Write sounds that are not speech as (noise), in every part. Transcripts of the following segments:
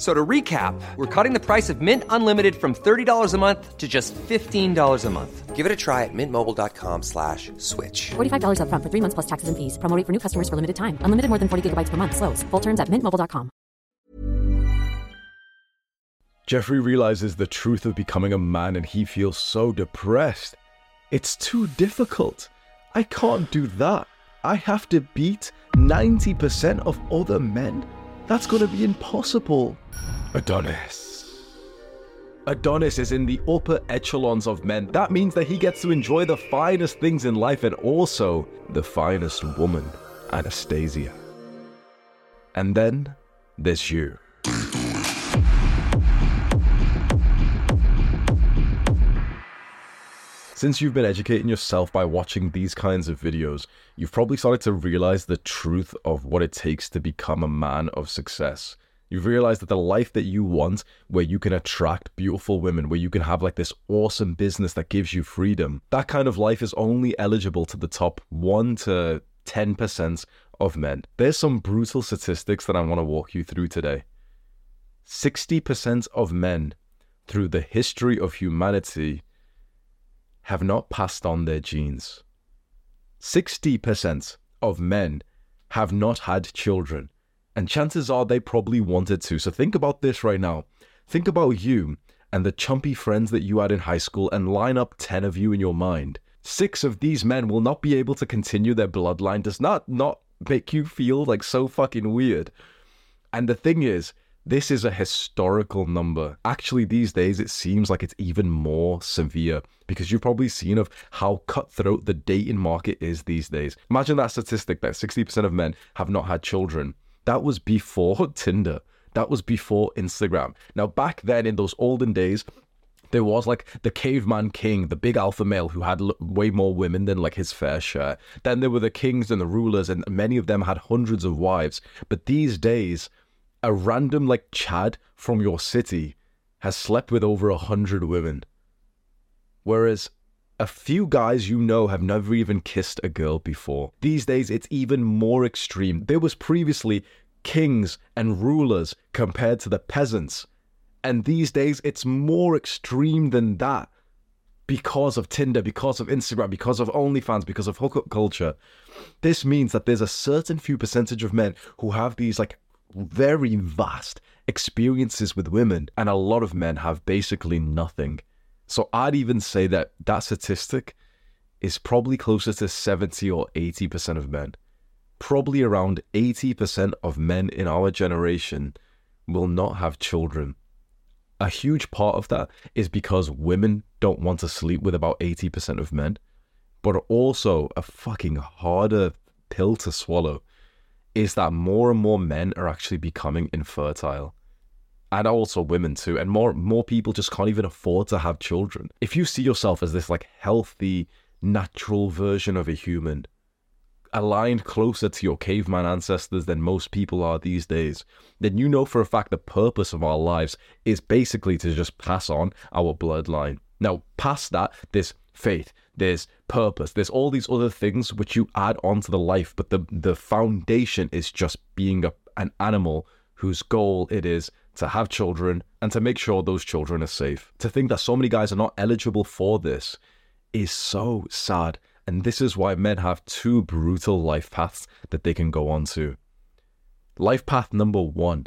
F- So to recap, we're cutting the price of Mint Unlimited from $30 a month to just $15 a month. Give it a try at mintmobile.com slash switch. $45 upfront for three months plus taxes and fees. Promo rate for new customers for limited time. Unlimited more than 40 gigabytes per month. Slows. Full terms at mintmobile.com. Jeffrey realizes the truth of becoming a man and he feels so depressed. It's too difficult. I can't do that. I have to beat 90% of other men. That's going to be impossible. Adonis. Adonis is in the upper echelons of men. That means that he gets to enjoy the finest things in life and also the finest woman, Anastasia. And then there's you. Since you've been educating yourself by watching these kinds of videos, you've probably started to realize the truth of what it takes to become a man of success. You've realized that the life that you want, where you can attract beautiful women, where you can have like this awesome business that gives you freedom, that kind of life is only eligible to the top 1 to 10% of men. There's some brutal statistics that I want to walk you through today. 60% of men through the history of humanity have not passed on their genes. 60% of men have not had children, and chances are they probably wanted to. So think about this right now. Think about you and the chumpy friends that you had in high school and line up 10 of you in your mind. Six of these men will not be able to continue their bloodline. Does not not make you feel like so fucking weird? And the thing is, this is a historical number. Actually, these days it seems like it's even more severe because you've probably seen of how cutthroat the dating market is these days. Imagine that statistic that 60% of men have not had children. That was before (laughs) Tinder. That was before Instagram. Now, back then in those olden days, there was like the caveman king, the big alpha male who had l- way more women than like his fair share. Then there were the kings and the rulers, and many of them had hundreds of wives. But these days, a random like Chad from your city has slept with over a hundred women. Whereas a few guys you know have never even kissed a girl before. These days, it's even more extreme. There was previously kings and rulers compared to the peasants. And these days, it's more extreme than that because of Tinder, because of Instagram, because of OnlyFans, because of hookup culture. This means that there's a certain few percentage of men who have these like very vast experiences with women, and a lot of men have basically nothing. So I'd even say that that statistic is probably closer to 70 or 80% of men. Probably around 80% of men in our generation will not have children. A huge part of that is because women don't want to sleep with about 80% of men, but also a fucking harder pill to swallow is that more and more men are actually becoming infertile. And also women too and more more people just can't even afford to have children. If you see yourself as this like healthy natural version of a human aligned closer to your caveman ancestors than most people are these days then you know for a fact the purpose of our lives is basically to just pass on our bloodline. Now past that there's faith there's purpose there's all these other things which you add onto the life but the the foundation is just being a, an animal whose goal it is to have children and to make sure those children are safe. To think that so many guys are not eligible for this is so sad. And this is why men have two brutal life paths that they can go on to. Life path number one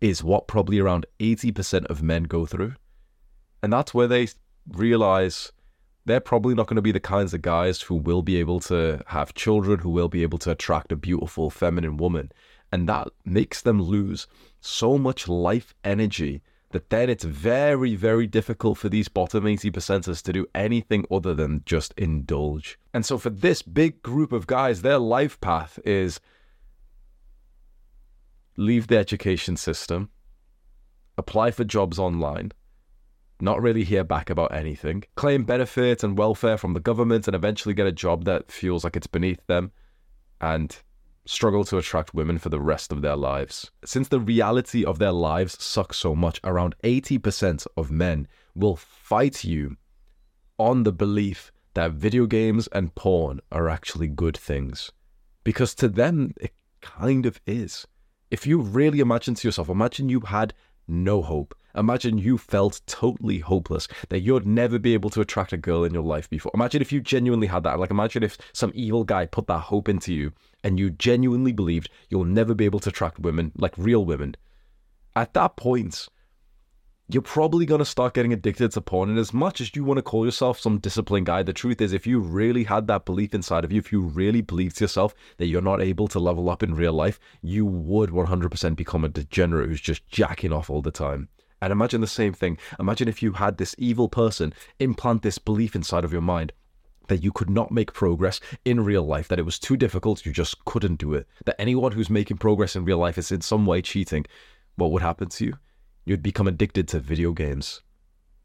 is what probably around 80% of men go through. And that's where they realize they're probably not going to be the kinds of guys who will be able to have children, who will be able to attract a beautiful feminine woman. And that makes them lose so much life energy that then it's very, very difficult for these bottom 80 percenters to do anything other than just indulge. And so for this big group of guys, their life path is leave the education system, apply for jobs online, not really hear back about anything, claim benefits and welfare from the government, and eventually get a job that feels like it's beneath them, and struggle to attract women for the rest of their lives. Since the reality of their lives sucks so much, around 80% of men will fight you on the belief that video games and porn are actually good things. Because to them, it kind of is. If you really imagine to yourself, imagine you had no hope. Imagine you felt totally hopeless, that you'd never be able to attract a girl in your life before. Imagine if you genuinely had that. Like, imagine if some evil guy put that hope into you and you genuinely believed you'll never be able to attract women, like real women. At that point, you're probably going to start getting addicted to porn. And as much as you want to call yourself some disciplined guy, the truth is, if you really had that belief inside of you, if you really believed to yourself that you're not able to level up in real life, you would 100% become a degenerate who's just jacking off all the time. And imagine the same thing. Imagine if you had this evil person implant this belief inside of your mind that you could not make progress in real life, that it was too difficult, you just couldn't do it, that anyone who's making progress in real life is in some way cheating. What would happen to you? You'd become addicted to video games.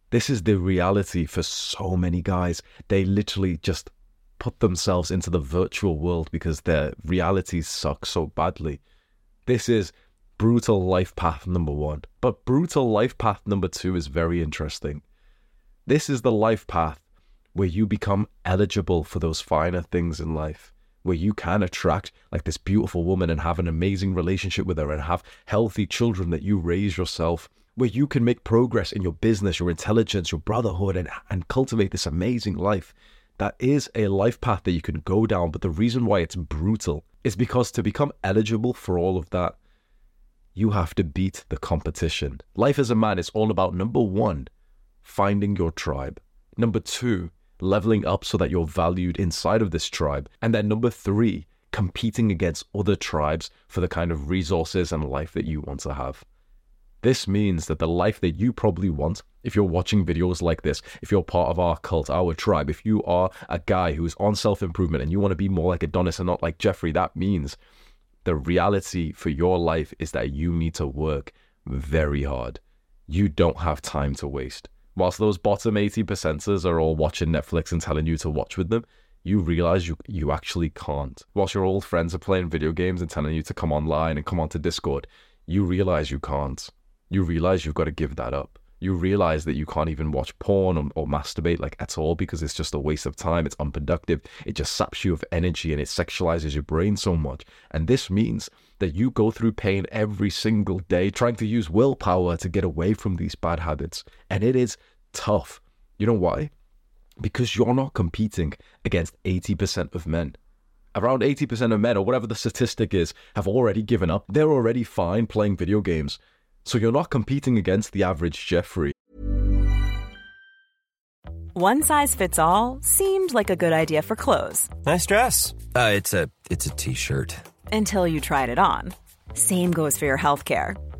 This is the reality for so many guys. They literally just put themselves into the virtual world because their realities suck so badly. This is brutal life path number one. But brutal life path number two is very interesting. This is the life path where you become eligible for those finer things in life, where you can attract like this beautiful woman and have an amazing relationship with her and have healthy children that you raise yourself, where you can make progress in your business, your intelligence, your brotherhood, and, and cultivate this amazing life. That is a life path that you can go down, but the reason why it's brutal is because to become eligible for all of that, you have to beat the competition. Life as a man is all about number one, finding your tribe. Number two, leveling up so that you're valued inside of this tribe. And then number three, competing against other tribes for the kind of resources and life that you want to have. This means that the life that you probably want, if you're watching videos like this, if you're part of our cult, our tribe, if you are a guy who is on self improvement and you want to be more like Adonis and not like Jeffrey, that means the reality for your life is that you need to work very hard. You don't have time to waste whilst those bottom 80 percenters are all watching Netflix and telling you to watch with them, you realize you you actually can't. Whilst your old friends are playing video games and telling you to come online and come onto Discord, you realize you can't. You realize you've got to give that up. You realize that you can't even watch porn or, or masturbate like at all because it's just a waste of time. It's unproductive. It just saps you of energy and it sexualizes your brain so much. And this means that you go through pain every single day trying to use willpower to get away from these bad habits. And it is tough. You know why? Because you're not competing against 80% of men. Around 80% of men, or whatever the statistic is, have already given up. They're already fine playing video games. So you're not competing against the average Jeffrey. One size fits all seemed like a good idea for clothes. Nice dress. Uh, it's a it's a t-shirt. Until you tried it on. Same goes for your health care.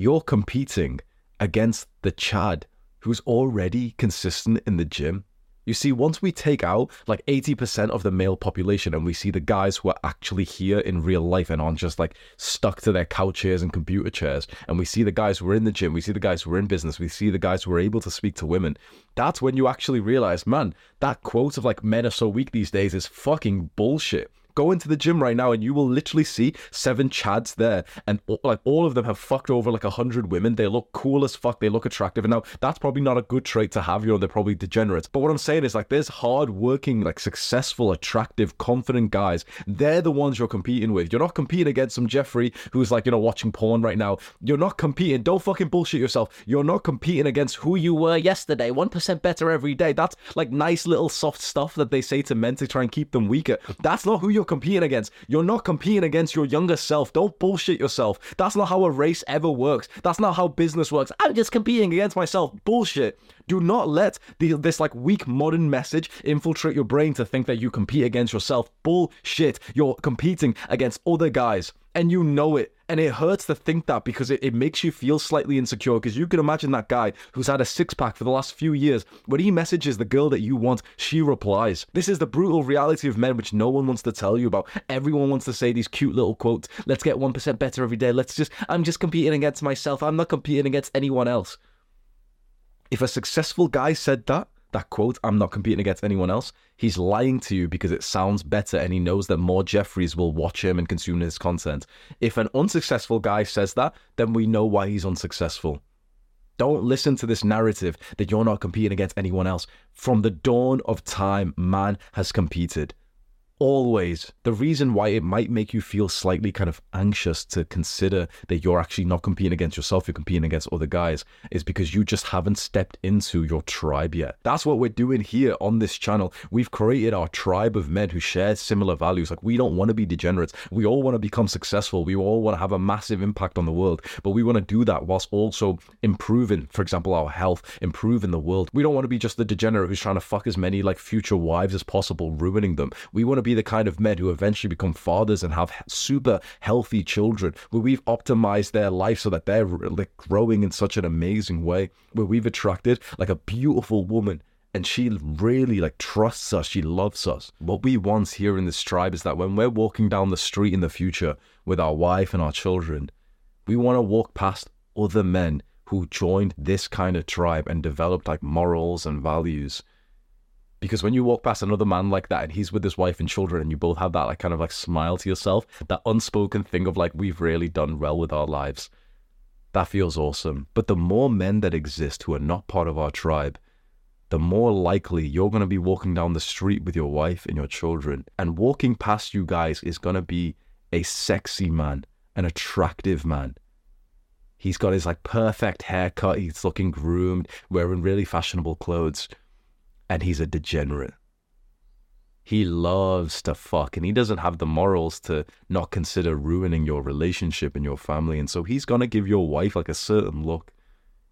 You're competing against the Chad who's already consistent in the gym. You see, once we take out like 80% of the male population and we see the guys who are actually here in real life and aren't just like stuck to their couch chairs and computer chairs, and we see the guys who are in the gym, we see the guys who are in business, we see the guys who are able to speak to women, that's when you actually realize, man, that quote of like men are so weak these days is fucking bullshit. Go into the gym right now and you will literally see seven chads there, and like all of them have fucked over like a hundred women. They look cool as fuck. They look attractive, and now that's probably not a good trait to have. You know, they're probably degenerates. But what I'm saying is like, there's hard-working, like successful, attractive, confident guys. They're the ones you're competing with. You're not competing against some Jeffrey who's like you know watching porn right now. You're not competing. Don't fucking bullshit yourself. You're not competing against who you were yesterday. One percent better every day. That's like nice little soft stuff that they say to men to try and keep them weaker. That's not who you're competing against. You're not competing against your younger self. Don't bullshit yourself. That's not how a race ever works. That's not how business works. I'm just competing against myself. Bullshit. Do not let the, this like weak modern message infiltrate your brain to think that you compete against yourself. Bullshit. You're competing against other guys and you know it. And it hurts to think that because it, it makes you feel slightly insecure. Because you can imagine that guy who's had a six pack for the last few years, when he messages the girl that you want, she replies. This is the brutal reality of men, which no one wants to tell you about. Everyone wants to say these cute little quotes. Let's get 1% better every day. Let's just, I'm just competing against myself. I'm not competing against anyone else. If a successful guy said that, that quote, I'm not competing against anyone else, he's lying to you because it sounds better and he knows that more Jeffreys will watch him and consume his content. If an unsuccessful guy says that, then we know why he's unsuccessful. Don't listen to this narrative that you're not competing against anyone else. From the dawn of time, man has competed always the reason why it might make you feel slightly kind of anxious to consider that you're actually not competing against yourself, you're competing against other guys, is because you just haven't stepped into your tribe yet. That's what we're doing here on this channel. We've created our tribe of men who share similar values. Like, we don't want to be degenerates. We all want to become successful. We all want to have a massive impact on the world, but we want to do that whilst also improving, for example, our health, improving the world. We don't want to be just the degenerate who's trying to fuck as many like future wives as possible, ruining them. We want to be the kind of men who eventually become fathers and have super healthy children, where we've optimized their life so that they're like growing in such an amazing way, where we've attracted like a beautiful woman and she really like trusts us she loves us. What we want here in this tribe is that when we're walking down the street in the future with our wife and our children we want to walk past other men who joined this kind of tribe and developed like morals and values because when you walk past another man like that and he's with his wife and children and you both have that like kind of like smile to yourself that unspoken thing of like we've really done well with our lives that feels awesome. But the more men that exist who are not part of our tribe the more likely you're going to be walking down the street with your wife and your children. And walking past you guys is going to be a sexy man an attractive man. He's got his like perfect haircut. He's looking groomed wearing really fashionable clothes and he's a degenerate. He loves to fuck and he doesn't have the morals to not consider ruining your relationship and your family. And so he's going to give your wife like a certain look.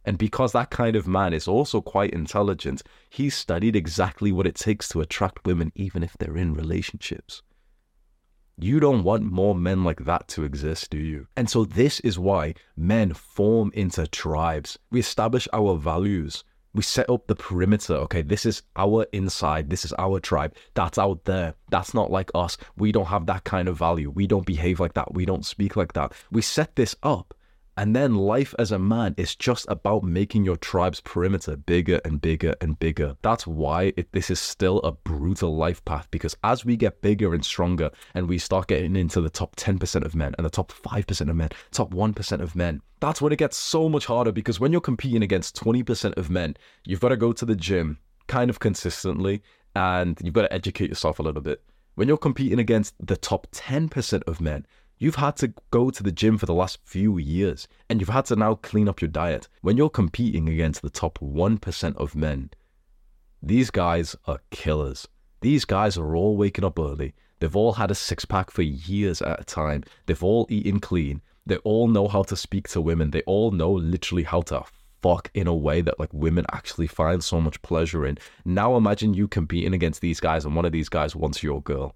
And because that kind of man is also quite intelligent, he's studied exactly what it takes to attract women, even if they're in relationships. You don't want more men like that to exist, do you? And so, this is why men form into tribes. We establish our values we set up the perimeter. Okay, this is our inside. This is our tribe. That's out there. That's not like us. We don't have that kind of value. We don't behave like that. We don't speak like that. We set this up. And then life as a man is just about making your tribe's perimeter bigger and bigger and bigger. That's why it, this is still a brutal life path because as we get bigger and stronger and we start getting into the top 10% of men and the top 5% of men, top 1% of men, that's when it gets so much harder because when you're competing against 20% of men, you've got to go to the gym kind of consistently and you've got to educate yourself a little bit. When you're competing against the top 10% of men, You've had to go to the gym for the last few years and you've had to now clean up your diet. When you're competing against the top 1% of men, these guys are killers. These guys are all waking up early. They've all had a six pack for years at a time. They've all eaten clean. They all know how to speak to women. They all know literally how to fuck in a way that like women actually find so much pleasure in. Now imagine you competing against these guys and one of these guys wants your girl.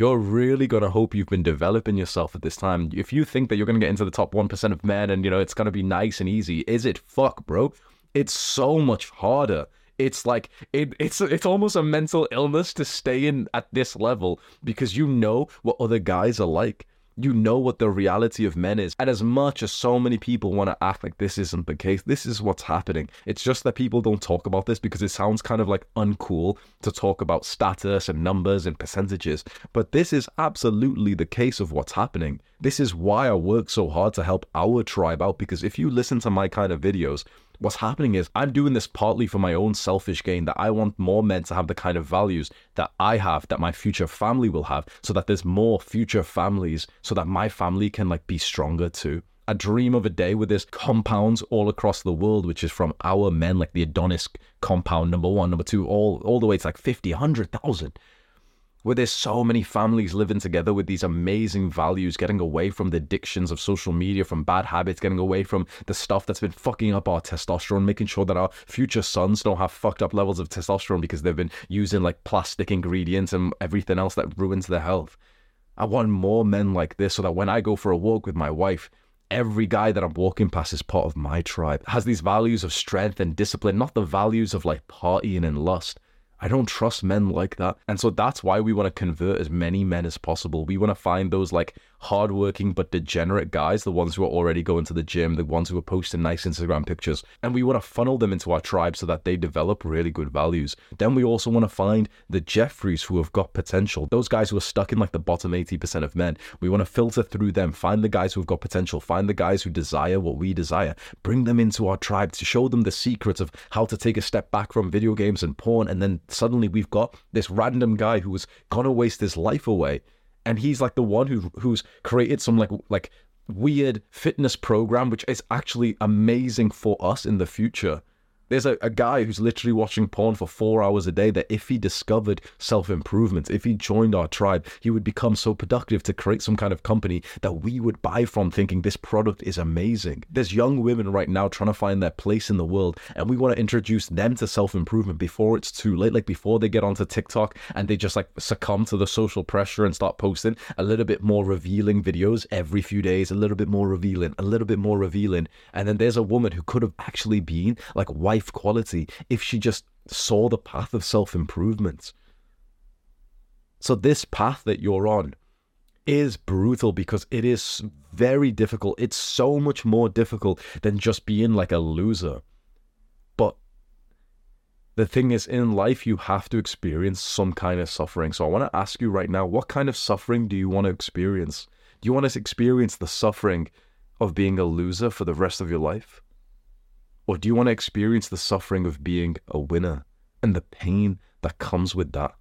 You're really going to hope you've been developing yourself at this time. If you think that you're going to get into the top 1% of men and, you know, it's going to be nice and easy, is it? Fuck, bro. It's so much harder. It's like it, it's it's almost a mental illness to stay in at this level because you know what other guys are like you know what the reality of men is. And as much as so many people want to act like this isn't the case, this is what's happening. It's just that people don't talk about this because it sounds kind of like uncool to talk about status and numbers and percentages. But this is absolutely the case of what's happening. This is why I work so hard to help our tribe out because if you listen to my kind of videos, what's happening is I'm doing this partly for my own selfish gain that I want more men to have the kind of values that I have, that my future family will have, so that there's more future families, so that my family can like be stronger too. I dream of a day where there's compounds all across the world, which is from our men, like the Adonis compound, number one, number two, all all the way to like 50, 100,000 where there's so many families living together with these amazing values, getting away from the addictions of social media, from bad habits, getting away from the stuff that's been fucking up our testosterone, making sure that our future sons don't have fucked up levels of testosterone because they've been using like plastic ingredients and everything else that ruins their health. I want more men like this so that when I go for a walk with my wife, every guy that I'm walking past is part of my tribe, has these values of strength and discipline, not the values of like partying and lust. I don't trust men like that. And so that's why we want to convert as many men as possible. We want to find those like hardworking but degenerate guys, the ones who are already going to the gym, the ones who are posting nice Instagram pictures, and we want to funnel them into our tribe so that they develop really good values. Then we also want to find the Jeffreys who have got potential, those guys who are stuck in like the bottom 80% of men. We want to filter through them, find the guys who have got potential, find the guys who desire what we desire, bring them into our tribe to show them the secrets of how to take a step back from video games and porn, and then suddenly we've got this random guy who was gonna waste his life away and he's like the one who who's created some like like weird fitness program which is actually amazing for us in the future there's a, a guy who's literally watching porn for four hours a day that if he discovered self improvement, if he joined our tribe, he would become so productive to create some kind of company that we would buy from thinking this product is amazing. There's young women right now trying to find their place in the world, and we want to introduce them to self improvement before it's too late, like before they get onto TikTok and they just like succumb to the social pressure and start posting a little bit more revealing videos every few days, a little bit more revealing, a little bit more revealing. And then there's a woman who could have actually been like white life quality if she just saw the path of self improvement. So, this path that you're on is brutal because it is very difficult. It's so much more difficult than just being like a loser. But the thing is, in life, you have to experience some kind of suffering. So, I want to ask you right now what kind of suffering do you want to experience? Do you want to experience the suffering of being a loser for the rest of your life? Or do you want to experience the suffering of being a winner and the pain that comes with that?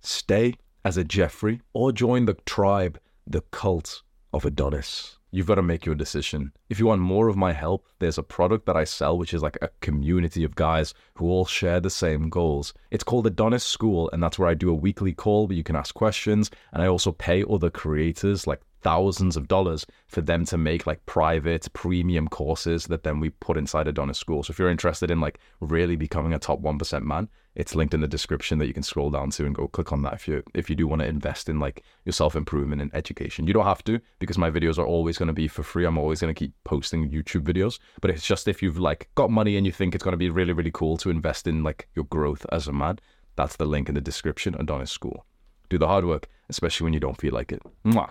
Stay as a Jeffrey or join the tribe, the cult of Adonis. You've got to make your decision. If you want more of my help, there's a product that I sell, which is like a community of guys who all share the same goals. It's called Adonis School, and that's where I do a weekly call where you can ask questions. And I also pay other creators like thousands of dollars for them to make like private premium courses that then we put inside Adonis School. So if you're interested in like really becoming a top 1% man, it's linked in the description that you can scroll down to and go click on that if you if you do want to invest in like your self-improvement and education. You don't have to because my videos are always going to be for free. I'm always going to keep posting YouTube videos, but it's just if you've like got money and you think it's going to be really really cool to invest in like your growth as a man, that's the link in the description Adonis School. Do the hard work, especially when you don't feel like it. Mwah.